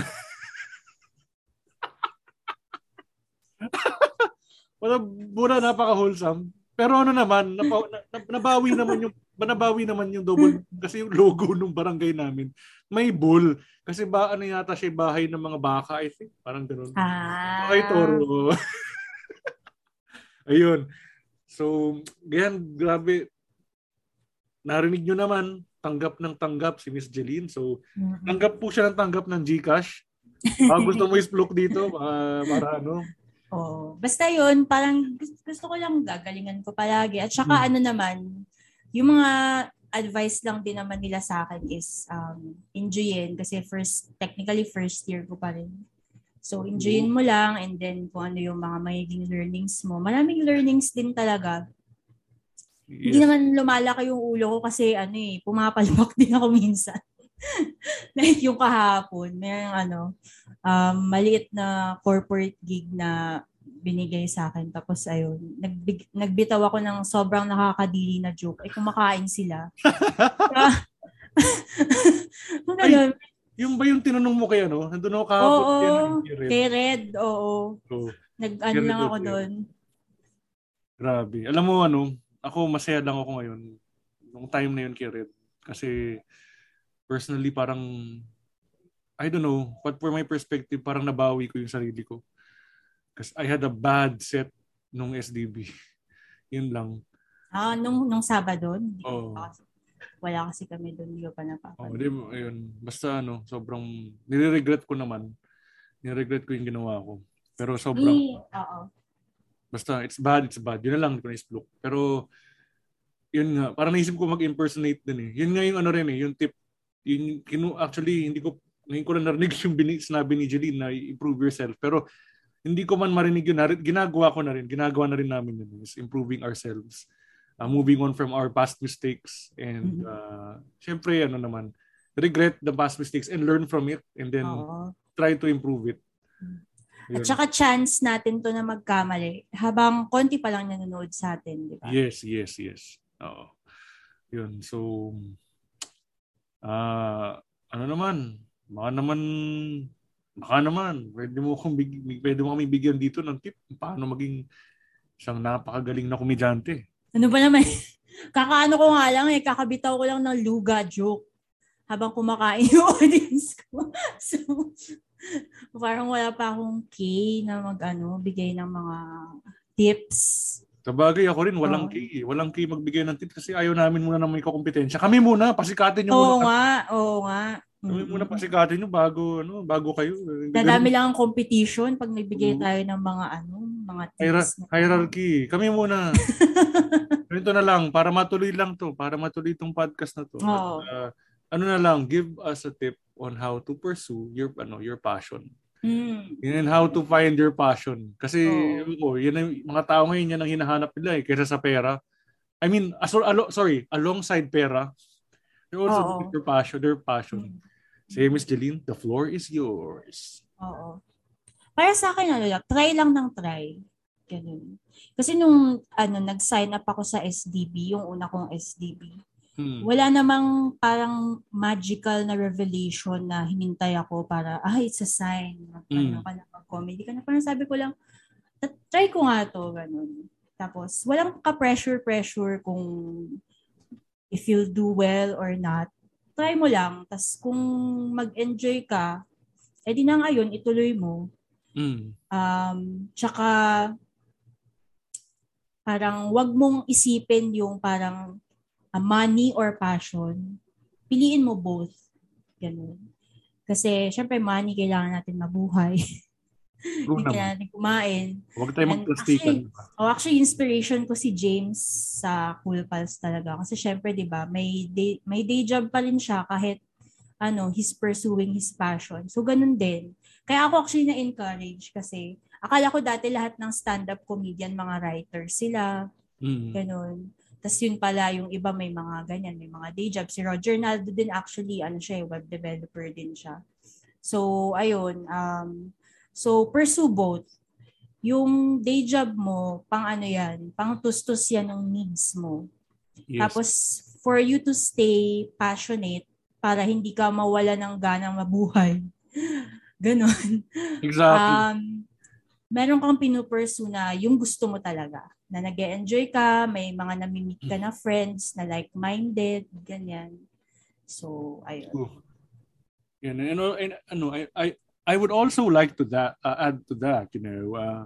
Wala, mura napaka-wholesome. Pero ano naman, napa, na, na- nabawi naman yung nabawi naman yung double kasi yung logo ng barangay namin may bull. Kasi ba ano yata siya bahay ng mga baka I think. Parang ganoon Ah. Bahay toro. (laughs) Ayun. So ganyan grabe. Narinig nyo naman tanggap ng tanggap si Miss Jeline. So tanggap po siya ng tanggap ng Gcash. Ah, gusto mo (laughs) i-splook dito ah, para ano Oo. Basta yun, parang gus- gusto ko lang gagalingan ko palagi. At saka Hmm. ano naman, yung mga advice lang din naman nila sa akin is um, enjoyin kasi first, technically first year ko pa rin. So enjoyin mo lang and then kung ano yung mga magiging learnings mo. Maraming learnings din talaga. Hindi yes. naman lumalaki yung ulo ko kasi ano eh, pumapalpak (laughs) din ako minsan. (laughs) like yung kahapon, may ano, um, maliit na corporate gig na binigay sa akin. Tapos ayun, nagbig, nagbitaw ako ng sobrang nakakadiri na joke. Ay, kumakain sila. (laughs) Ganun. yung ba yung tinanong mo kay ano nandun ako kahapon Oo, kay ano, kay Red. kay Red, oo. So, Nag-ano lang ako doon. Grabe. Alam mo ano, ako masaya lang ako ngayon nung time na yun kay Red. Kasi personally parang I don't know, but for my perspective, parang nabawi ko yung sarili ko. Kasi I had a bad set nung SDB. (laughs) yun lang. Ah, nung, nung Sabado, pa kasi- wala kasi kami doon, hindi ko pa Oh, napapanood. di, ayun. Basta ano, sobrang nire-regret ko naman. Nire-regret ko yung ginawa ko. Pero sobrang oo. Basta, it's bad, it's bad. Yun na lang, hindi ko na-explore. Pero, yun nga, parang naisip ko mag-impersonate din eh. Yun nga yung ano rin eh, yung tip, yun, kinu, actually, hindi ko, ngayon ko lang narinig (laughs) yung bini, sinabi ni Jeline na improve yourself. Pero, hindi ko man marinig yun, ginagawa ko na rin, ginagawa na rin namin yun, is improving ourselves. Uh, moving on from our past mistakes and Mhm. uh, syempre ano naman regret the past mistakes and learn from it and then Oo. try to improve it. Yun. At saka chance natin to na magkamali habang konti pa lang nanonood sa atin, di ba? Yes, yes, yes. Oo. Yun. So, ah ano naman, baka naman, baka naman, pwede mo kong big, pwede mo kami bigyan dito ng tip paano maging Siyang napakagaling na komedyante. Ano ba naman? (laughs) Kakaano ko nga lang eh, kakabitaw ko lang ng luga joke habang kumakain yung (laughs) audience ko. (laughs) so, parang wala pa akong key na mag ano, bigay ng mga tips. Sa bagay ako rin, walang Oo. key. Walang key magbigay ng tips kasi ayaw namin muna na may kakompetensya. Kami muna, pasikatin nyo Oo muna. nga, oo nga. Mm. muna pasikatin nyo bago, ano, bago kayo. Dadami lang ang competition pag nagbigay tayo ng mga ano, mga tips. na- hierarchy. Kami muna. (laughs) Ganito na lang, para matuloy lang to, para matuloy tong podcast na to. Oo. Uh, ano na lang, give us a tip on how to pursue your ano your passion. Mm. And how to find your passion. Kasi, ewan ko, yan ang, mga tao ngayon, yan ang hinahanap nila eh, kaysa sa pera. I mean, aso, alo, sorry, alongside pera, they also at your passion, their passion. Mm. Say, Miss Jeline, the floor is yours. Oo. Para sa akin, ano lang, try lang ng try. Ganun. Kasi nung ano, nag-sign up ako sa SDB, yung una kong SDB, Hmm. wala namang parang magical na revelation na hinintay ako para, ah, it's a sign. Mag, Mm. ano ka na, mag-comedy ka na. Parang sabi ko lang, "Ta- try ko nga to, ganun. Tapos, walang ka-pressure-pressure kung if you'll do well or not. Try mo lang. Tapos, kung mag-enjoy ka, edi na ngayon, ituloy mo. Hmm. Um, tsaka, parang wag mong isipin yung parang ah, money or passion. Piliin mo both. Ganun. Kasi, syempre, money, kailangan natin mabuhay. (laughs) True naman. kailangan natin kumain. Huwag tayo magplastikan. Oh, actually, inspiration ko si James sa Cool Pals talaga. Kasi syempre, di ba, may day, may day job pa rin siya kahit ano, he's pursuing his passion. So, ganun din. Kaya ako actually na-encourage kasi akala ko dati lahat ng stand-up comedian, mga writers sila, Hmm. ganun. Tapos yun pala, yung iba may mga ganyan, may mga day job. Si Roger Naldo din actually, ano siya, eh, web developer din siya. So, ayun. Um, so, pursue both. Yung day job mo, pang ano yan, pang tustos yan ng needs mo. Yes. Tapos, for you to stay passionate, para hindi ka mawala ng ganang mabuhay. (laughs) Ganon exactly. um, meron kang pinupursue na yung gusto mo talaga. Na nag enjoy ka, may mga namimit ka na friends na like-minded, ganyan. So, ayun. Ooh. Yan, and, ano, and, ano, I, I, I would also like to that, uh, add to that, you know, uh,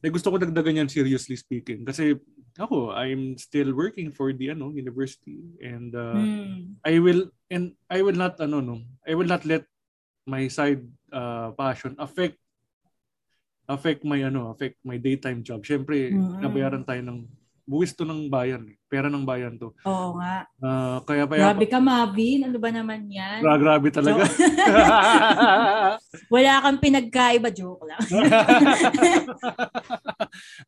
eh, gusto ko dagdagan yan seriously speaking. Kasi ako, I'm still working for the ano, university and uh, Hmm. I will and I will not ano no, I will not let my side uh, passion affect affect my ano, affect my daytime job. Syempre, Mm-mm. nabayaran tayo ng buwis to ng bayan, eh. pera ng bayan to. Oo nga. Uh, kaya kaya Grabe ka, Mavin. Ano ba naman yan? Gra- grabe talaga. (laughs) Wala kang pinagkaiba. Joke lang. (laughs)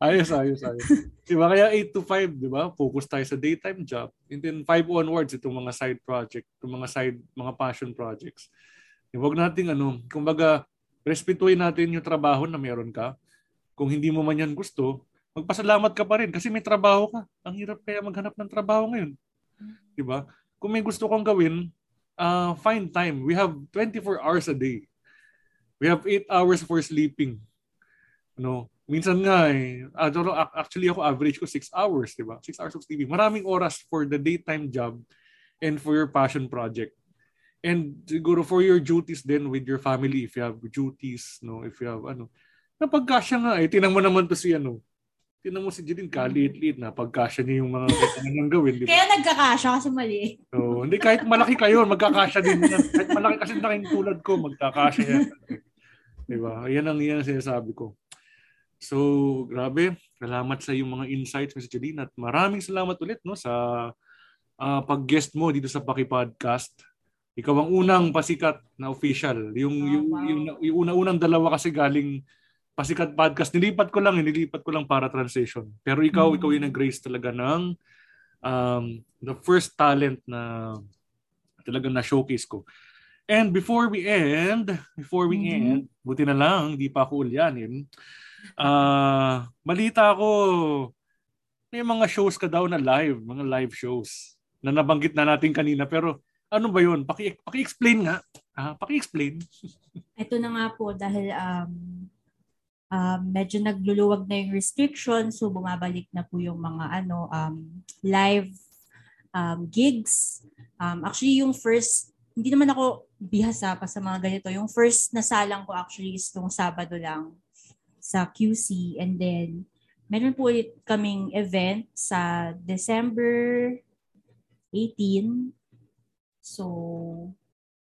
ayos, ayos, ayos. Diba? Kaya 8 to 5, di ba? Focus tayo sa daytime job. And then 5 onwards, itong mga side project, itong mga side, mga passion projects. Huwag nating ano, kumbaga, respetuhin natin yung trabaho na meron ka. Kung hindi mo man yan gusto, magpasalamat ka pa rin kasi may trabaho ka. Ang hirap kaya maghanap ng trabaho ngayon. Di ba? Kung may gusto kang gawin, uh, find time. We have 24 hours a day. We have 8 hours for sleeping. Ano, minsan nga eh, ah, actually ako average ko 6 hours, di ba? 6 hours of sleeping. Maraming oras for the daytime job and for your passion project. And siguro for your duties then with your family, if you have duties, no, if you have ano, napagkasya nga eh. Tinan mo naman to si ano, tinan mo si Jeline, kaliit-liit na pagkasya niya yung mga niyang gawin, di ba? Kaya nagkakasya kasi mali. So, hindi kahit malaki kayo, magkakasya din yan. Kahit malaki kasi laking tulad ko, magkakasya yan. Di ba? Yan ang, yan ang sinasabi ko. So, grabe. Salamat sa iyong mga insights, Mr. Jeline. At maraming salamat ulit no, sa ah, pag-guest mo dito sa Paki Podcast. Ikaw ang unang pasikat na official. Yung, Oh, yung, wow. yung, yung una-unang dalawa kasi galing pasikat podcast. Nilipat ko lang, eh, nilipat ko lang para transition. Pero ikaw, Mm. ikaw yung nag-grace talaga ng um, the first talent na talagang na-showcase ko. And before we end, before we Mhm. end, buti na lang, di pa ako ulyanin. Ah, balita ko, may mga shows ka daw na live, mga live shows na nabanggit na natin kanina. Pero ano ba yun? Paki, paki-explain nga. Ah, paki-explain. Ito na nga po dahil um, um, medyo nagluluwag na yung restrictions, so bumabalik na po yung mga ano um, live um, gigs. Um, actually, yung first, hindi naman ako bihasa pa sa mga ganito. Yung first na salang ko actually is itong Sabado lang sa QC. And then, meron po ulit kaming event sa December 18. So,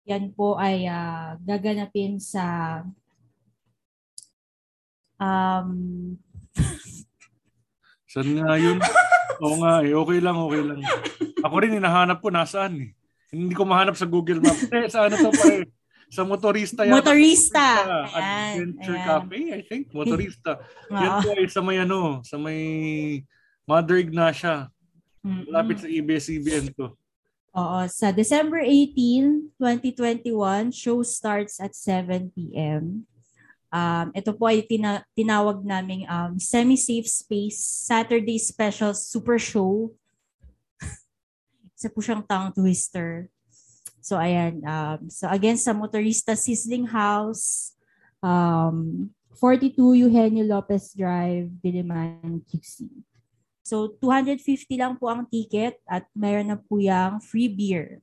yan po ay uh, gaganapin sa um, (laughs) Saan nga yun? Oo nga eh. Okay lang, okay lang. Ako rin, hinahanap ko nasaan eh. Hindi ko mahanap sa Google Maps. Eh, sa ano to pa eh. Sa motorista yan. Motorista. Ayan, Adventure ayan. Cafe, I think. Motorista. (laughs) yan po ay sa may ano, sa may Mother Ignacia. Malapit sa ABS-CBN to. Oo, sa December 18, 2021, show starts at 7 p.m. Um, ito po ay tina- tinawag naming um, Semi-Safe Space Saturday Special Super Show. (laughs) Isa po siyang tongue twister. So ayan, um, so again sa Motorista Sizzling House, um, 42 Eugenio Lopez Drive, Diliman, QC. So 250 lang po ang ticket at mayroon na po yung free beer.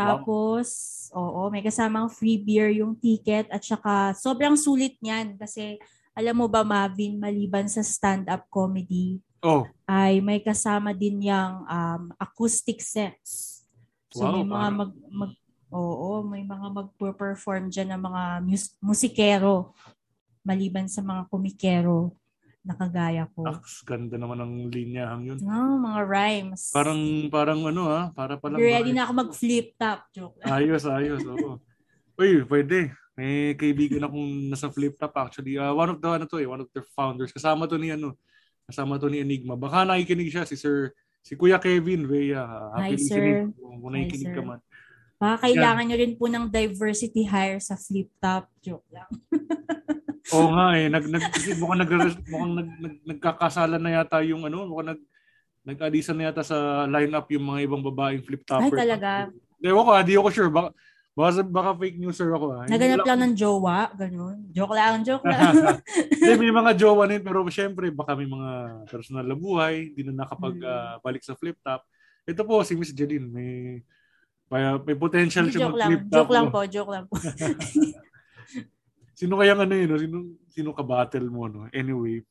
Tapos, wow. oo, may kasamang free beer yung ticket at saka sobrang sulit niyan kasi alam mo ba Marvin, maliban sa stand-up comedy, oh. ay may kasama din yung um, acoustic sets. So wow, may mga mag, mag Oo, may mga magpo-perform diyan ng mga mus- musikero maliban sa mga komikero nakagaya ko. Aks, ganda naman ng linyahang yun. No, mga rhymes. Parang, parang ano ha, ah, para pala. Ready na ako mag-flip top joke. ayos, ayos, oo. Uy, pwede. May kaibigan akong nasa flip top actually. Uh, one of the, ano to eh, one of the founders. Kasama to ni ano, kasama to ni Enigma. Baka nakikinig siya si Sir, si Kuya Kevin Rhea. Happy Hi, sir. Kung nakikinig ka man. Baka kailangan yeah. nyo rin po ng diversity hire sa flip top. Joke lang. (laughs) Oo nga eh. Nag, nag, mukhang, nag, mukhang nag, nag, nagkakasala na yata yung ano, mukhang nag, nag-adisan na yata sa lineup yung mga ibang babaeng flip-topper. Ay talaga? Ewan ko, hindi ah, ako sure. Baka, baka, baka fake news sir ako. Ha? Ah. Naganap lang ng jowa, ganun. Joke lang, joke lang. (laughs) Hindi, may mga jowa din, pero syempre, baka may mga personal na buhay, hindi na nakapag-balik hmm. uh, sa flip-top. Ito po, si Miss Jeline, may may, may potential siya mag-flip-top. Joke lang po, joke lang po. (laughs) Sino kaya ano yun? Sino, sino ka-battle mo? No? Anyway.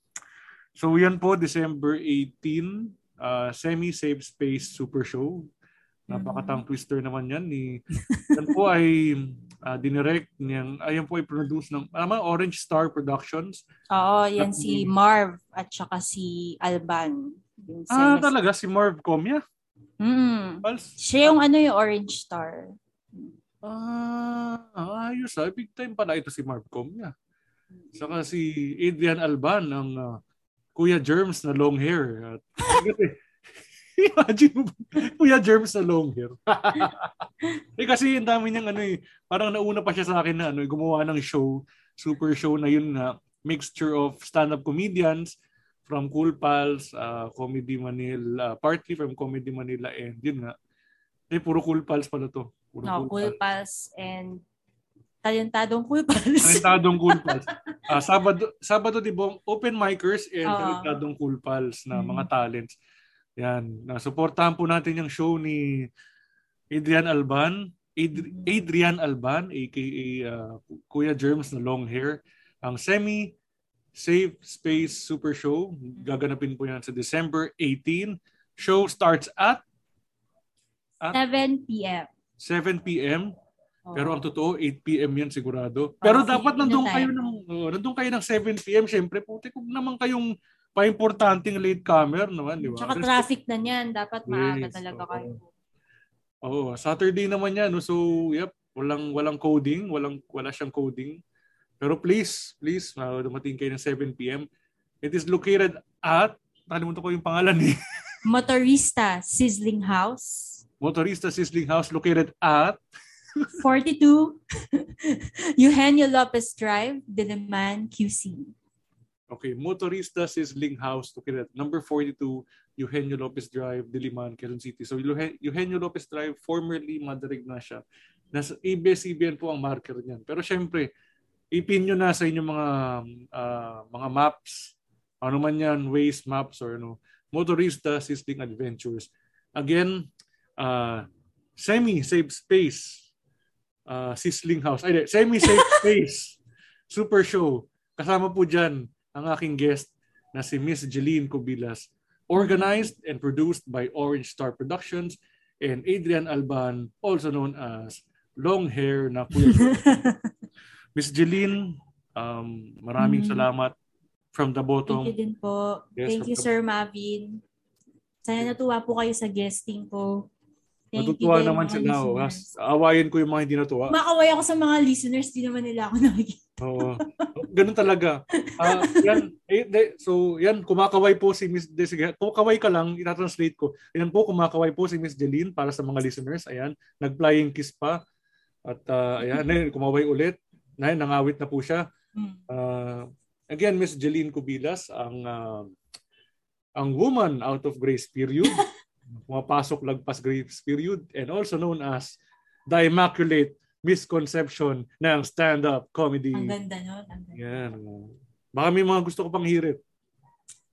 So yan po, December 18, uh, Semi-Safe Space Super Show. Napakatang mm-hmm. twister naman yan. Ni, yan po ay uh, dinirect niyang, ayan po ay produce ng, ano Orange Star Productions. Oo, yan si Marv at saka si Alban. Yung ah, talaga? Si Marv Comia? Mm. Siya yung ano yung Orange Star. Ah, ayos ah. Big time pala ito si Marvcom niya. Saka si Adrian Alban, ang uh, Kuya Germs na long hair. At, (laughs) imagine mo, Kuya Germs na long hair. (laughs) eh kasi yung dami niyang ano eh, parang nauna pa siya sa akin na ano, gumawa ng show, super show na yun na mixture of stand-up comedians from Cool Pals, uh, Comedy Manila, uh, partly from Comedy Manila and yun nga, eh puro Cool Pals pala to. Puro no, pals. and talentadong cool pals. talentadong cool pals. Uh, Sabado, Sabado di ba, open micers and uh, talentadong cool pals na mm-hmm. mga talents. Yan. Nasuportahan po natin yung show ni Adrian Alban. Adri- mm-hmm. Adrian Alban, aka uh, Kuya Germs na long hair. Ang semi Safe Space Super Show. Gaganapin po yan sa December 18. Show starts at, at 7 p.m. 7 p.m. Oh. Pero ang totoo, 8 p.m. yan sigurado. Pero oh, dapat nandoon kayo ng oh, nandoon kayo ng 7 p.m. Syempre, puti kung naman kayong pa-importanting late comer naman, di ba? Tsaka traffic na niyan, dapat maaga yes, talaga oh. kayo. Oo, oh, Saturday naman yan. No? So, yep, walang walang coding, walang wala siyang coding. Pero please, please, uh, dumating kayo ng 7 p.m. It is located at, nakalimutan ko yung pangalan eh. (laughs) Motorista Sizzling House. Motorista Sizzling House located at (laughs) 42 (laughs) Eugenio Lopez Drive, Diliman, QC. Okay, Motorista Sizzling House located at number 42 Eugenio Lopez Drive, Diliman, Quezon City. So Eugenio Lopez Drive, formerly Mother Ignacia. Nasa ABS-CBN po ang marker niyan. Pero syempre, ipin nyo na sa inyong mga uh, mga maps. Ano man yan, Waze maps or ano, Motorista Sizzling Adventures. Again, uh, semi-safe space. Uh, Sizzling House. Ay, semi-safe (laughs) space. Super show. Kasama po dyan ang aking guest na si Miss Jeline Cubilas. Organized and produced by Orange Star Productions and Adrian Alban, also known as Long Hair na Kuya. (laughs) Miss Jeline, um, maraming mm. salamat from the bottom. Thank you din po. Yes, Thank you, the... Sir Mavin. Sana natuwa po kayo sa guesting ko. Thank Matutuwa you naman sila. Oh. Awayin ko yung mga hindi natuwa. Makaway ako sa mga listeners. Di naman nila ako nakikita. Oo. Ganun talaga. Uh, yan, eh, de, so, yan, kumakaway po si Miss... De, sige, kumakaway ka lang, itatranslate ko. Yan po, kumakaway po si Miss Jeline para sa mga listeners. Ayan, nag-flying kiss pa. At uh, ayan, eh, kumaway ulit. Na, nangawit na po siya. Uh, again, Miss Jeline Kubilas, ang uh, ang woman out of grace period. (laughs) pumapasok lagpas grace period and also known as the Immaculate Misconception ng stand-up comedy. Ang ganda nun. Ang ganda. Yan. Baka may mga gusto ko pang hirit.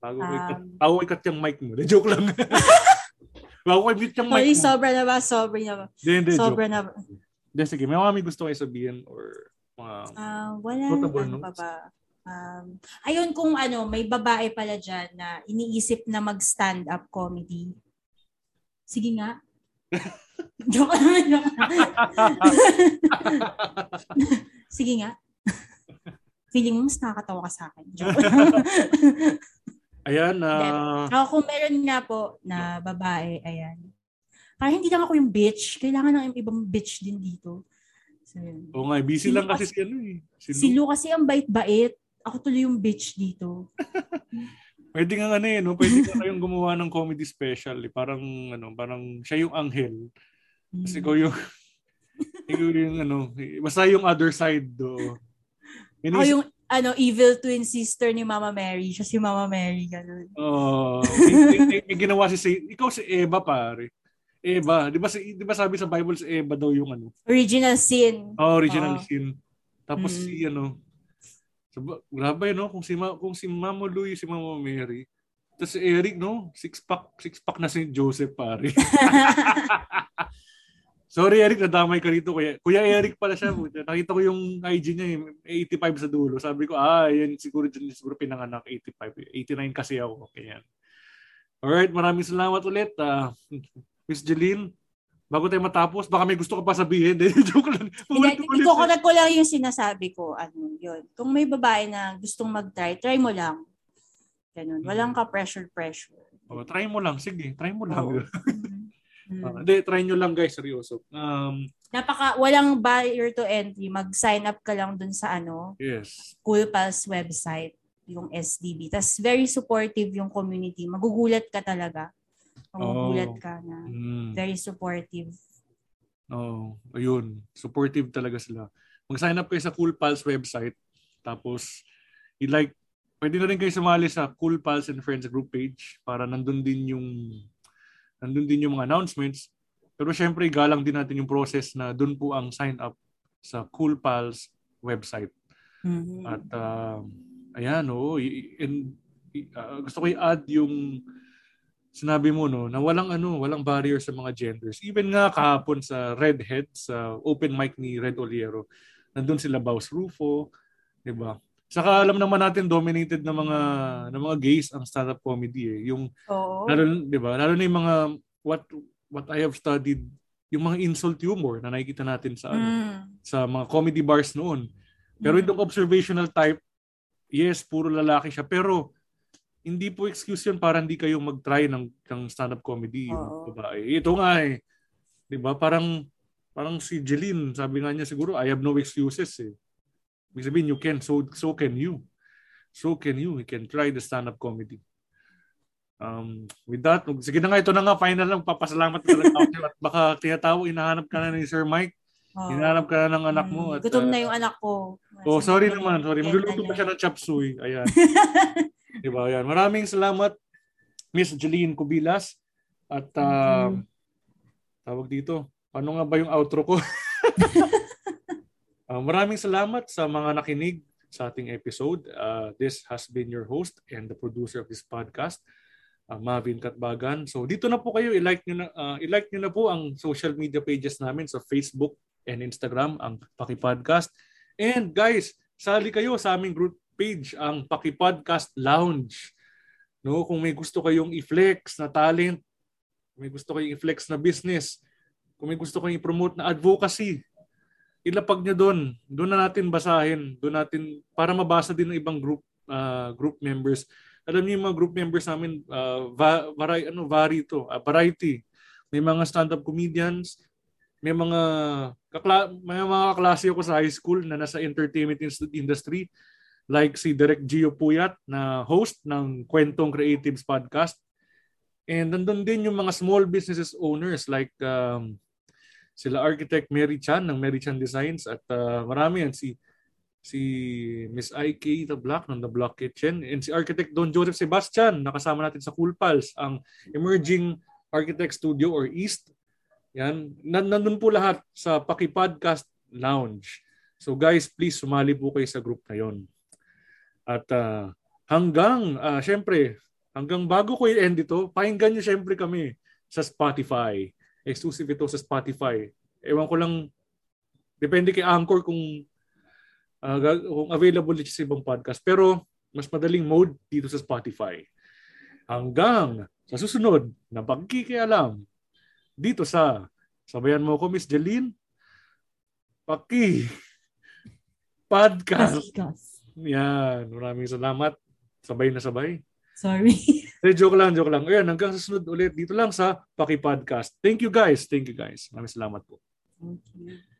Bago um, ikat, bago ikat yung mic mo. (laughs) De, joke lang. (laughs) bago ko i-mute yung mic mo. sobra na ba? Sobra na ba? Hindi, hindi. Sobra joke. na ba? Hindi, sige. May mga may gusto kayo sabihin or mga uh, wala ano pa ba? Um, ayun kung ano, may babae pala dyan na iniisip na mag-stand up comedy. Sige nga. (laughs) joke lang, joke (laughs) Sige nga. Feeling mo mas nakakatawa ka sa akin. Joke (laughs) Ayan. Uh... Ako kung meron nga po na babae, ayan. Para hindi lang ako yung bitch. Kailangan ng ibang bitch din dito. So. Oo nga, busy si lang kasi si ano eh. Si Lu. si Lu kasi ang bait-bait. Ako tuloy yung bitch dito. Pwede nga ano eh, no? pwede nga kayong gumawa ng comedy special. Eh. Parang, ano, parang siya yung anghel. Kasi ko yung, (laughs) ikaw yung, ano, basta yung other side do. Inis- oh, yung, ano, evil twin sister ni Mama Mary. Siya si Mama Mary, ganun. Oo. May, may, may, ginawa si, si, ikaw si Eva, pare. Eva, di ba, si, di ba sabi sa Bible si Eva daw yung ano? Original sin. Oh, original oh. sin. Tapos mm. si, ano, So, grabe no kung si Ma, kung si Mama Louie si Mama Mary. Tapos si Eric no, six pack six pack na si Joseph pare. (laughs) Sorry Eric, nadamay ka rito. Kuya, Kuya Eric pala siya. Nakita ko yung IG niya, 85 eh, sa dulo. Sabi ko, ah, yan siguro dyan, siguro pinanganak 85. 89 kasi ako. Kaya. Alright, maraming salamat ulit. Uh, Miss Jeline, bago tayo matapos, baka may gusto ka pa sabihin. (laughs) Joke lang. Iko-correct ko lang yung sinasabi ko. Ano, yun. Kung may babae na gustong mag-try, try mo lang. Ganun. Hmm. Walang ka pressure-pressure. Oh, try mo lang. Sige, try mo lang. Oh. (laughs) uh, try nyo lang guys, seryoso. Um, Napaka, walang barrier to entry. Mag-sign up ka lang dun sa ano, yes. Cool Pals website, yung SDB. Tapos very supportive yung community. Magugulat ka talaga Magugulat oh. ka na mm. very supportive. Oh, ayun. Supportive talaga sila. Mag-sign up kayo sa Cool Pals website. Tapos, i-like, pwede na rin kayo sumali sa Cool Pals and Friends group page para nandun din yung nandun din yung mga announcements. Pero syempre, galang din natin yung process na dun po ang sign up sa Cool Pals website. Mm-hmm. At uh, ayan, oh, and, uh, gusto ko i-add yung sinabi mo no na walang ano, walang barrier sa mga genders. Even nga kahapon sa Redhead sa open mic ni Red Oliero, nandun sila Baus Rufo, 'di ba? Saka alam naman natin dominated na mga ng mga gays ang stand-up comedy eh. Yung Oo. lalo 'di ba? Lalo na yung mga what what I have studied yung mga insult humor na nakikita natin sa ano, mm. sa mga comedy bars noon. Pero mm. itong observational type, yes, puro lalaki siya. Pero hindi po excuse yun para hindi kayo mag-try ng, ng stand-up comedy. Oo. Babae. Ito nga eh. Ba? Parang, parang si Jeline, sabi nga niya siguro, I have no excuses eh. Ibig sabihin, you can, so, so can you. So can you. You can try the stand-up comedy. Um, with that, sige na nga, ito na nga, final lang, papasalamat ka lang ako at baka tinatawag, inahanap ka na ni Sir Mike. Oh. Hinahanap ka na ng anak mo. At, Gutom na yung anak ko. Oh, sorry naman. Sorry. Magluluto pa siya ng chop suey. Ayan. (laughs) Diba? Yan. Maraming salamat, Miss Jeline Kubilas. At uh, mm-hmm. tawag dito, paano nga ba yung outro ko? (laughs) Uh, maraming salamat sa mga nakinig sa ating episode. Uh, this has been your host and the producer of this podcast, uh, Mavin Katbagan. So dito na po kayo, i-like nyo na, uh, i-like nyo na po ang social media pages namin sa Facebook and Instagram, ang Paki Podcast. And guys, sali kayo sa aming group page, ang Paki Podcast Lounge. No, kung may gusto kayong i-flex na talent, may gusto kayong i-flex na business, kung may gusto kayong i-promote na advocacy, ilapag nyo doon. Doon na natin basahin. Doon natin, para mabasa din ng ibang group uh, group members. Alam niyo yung mga group members namin, uh, va, vari, ano, vary to, uh, variety. May mga stand-up comedians, may mga kakla, may mga kaklase ako sa high school na nasa entertainment industry like si Direk Gio Puyat na host ng Kwentong Creatives Podcast. And nandun din yung mga small businesses owners like um, sila architect Mary Chan ng Mary Chan Designs at uh, marami yan. Si si Miss IK The Black ng The Block Kitchen. And si architect Don Joseph Sebastian nakasama natin sa Cool Pals ang emerging architect studio or East. Yan. Nandun po lahat sa Paki Podcast Lounge. So guys please sumali po kayo sa group na yon at uh, hanggang, uh, syempre, hanggang bago ko i-end ito, pakinggan nyo syempre kami sa Spotify. Exclusive ito sa Spotify. Ewan ko lang, depende kay Anchor kung, uh, kung available dito sa ibang podcast. Pero, mas madaling mode dito sa Spotify. Hanggang sa susunod na pagkikialam dito sa Sabayan mo ko, Miss Jeline. Paki. Podcast. Podcast. Yan. Maraming salamat. Sabay na sabay. Sorry. (laughs) Eh, joke lang, joke lang. Ayan, hanggang sa sunod ulit dito lang sa Paki Podcast. Thank you guys. Thank you guys. Maraming salamat po. Thank you.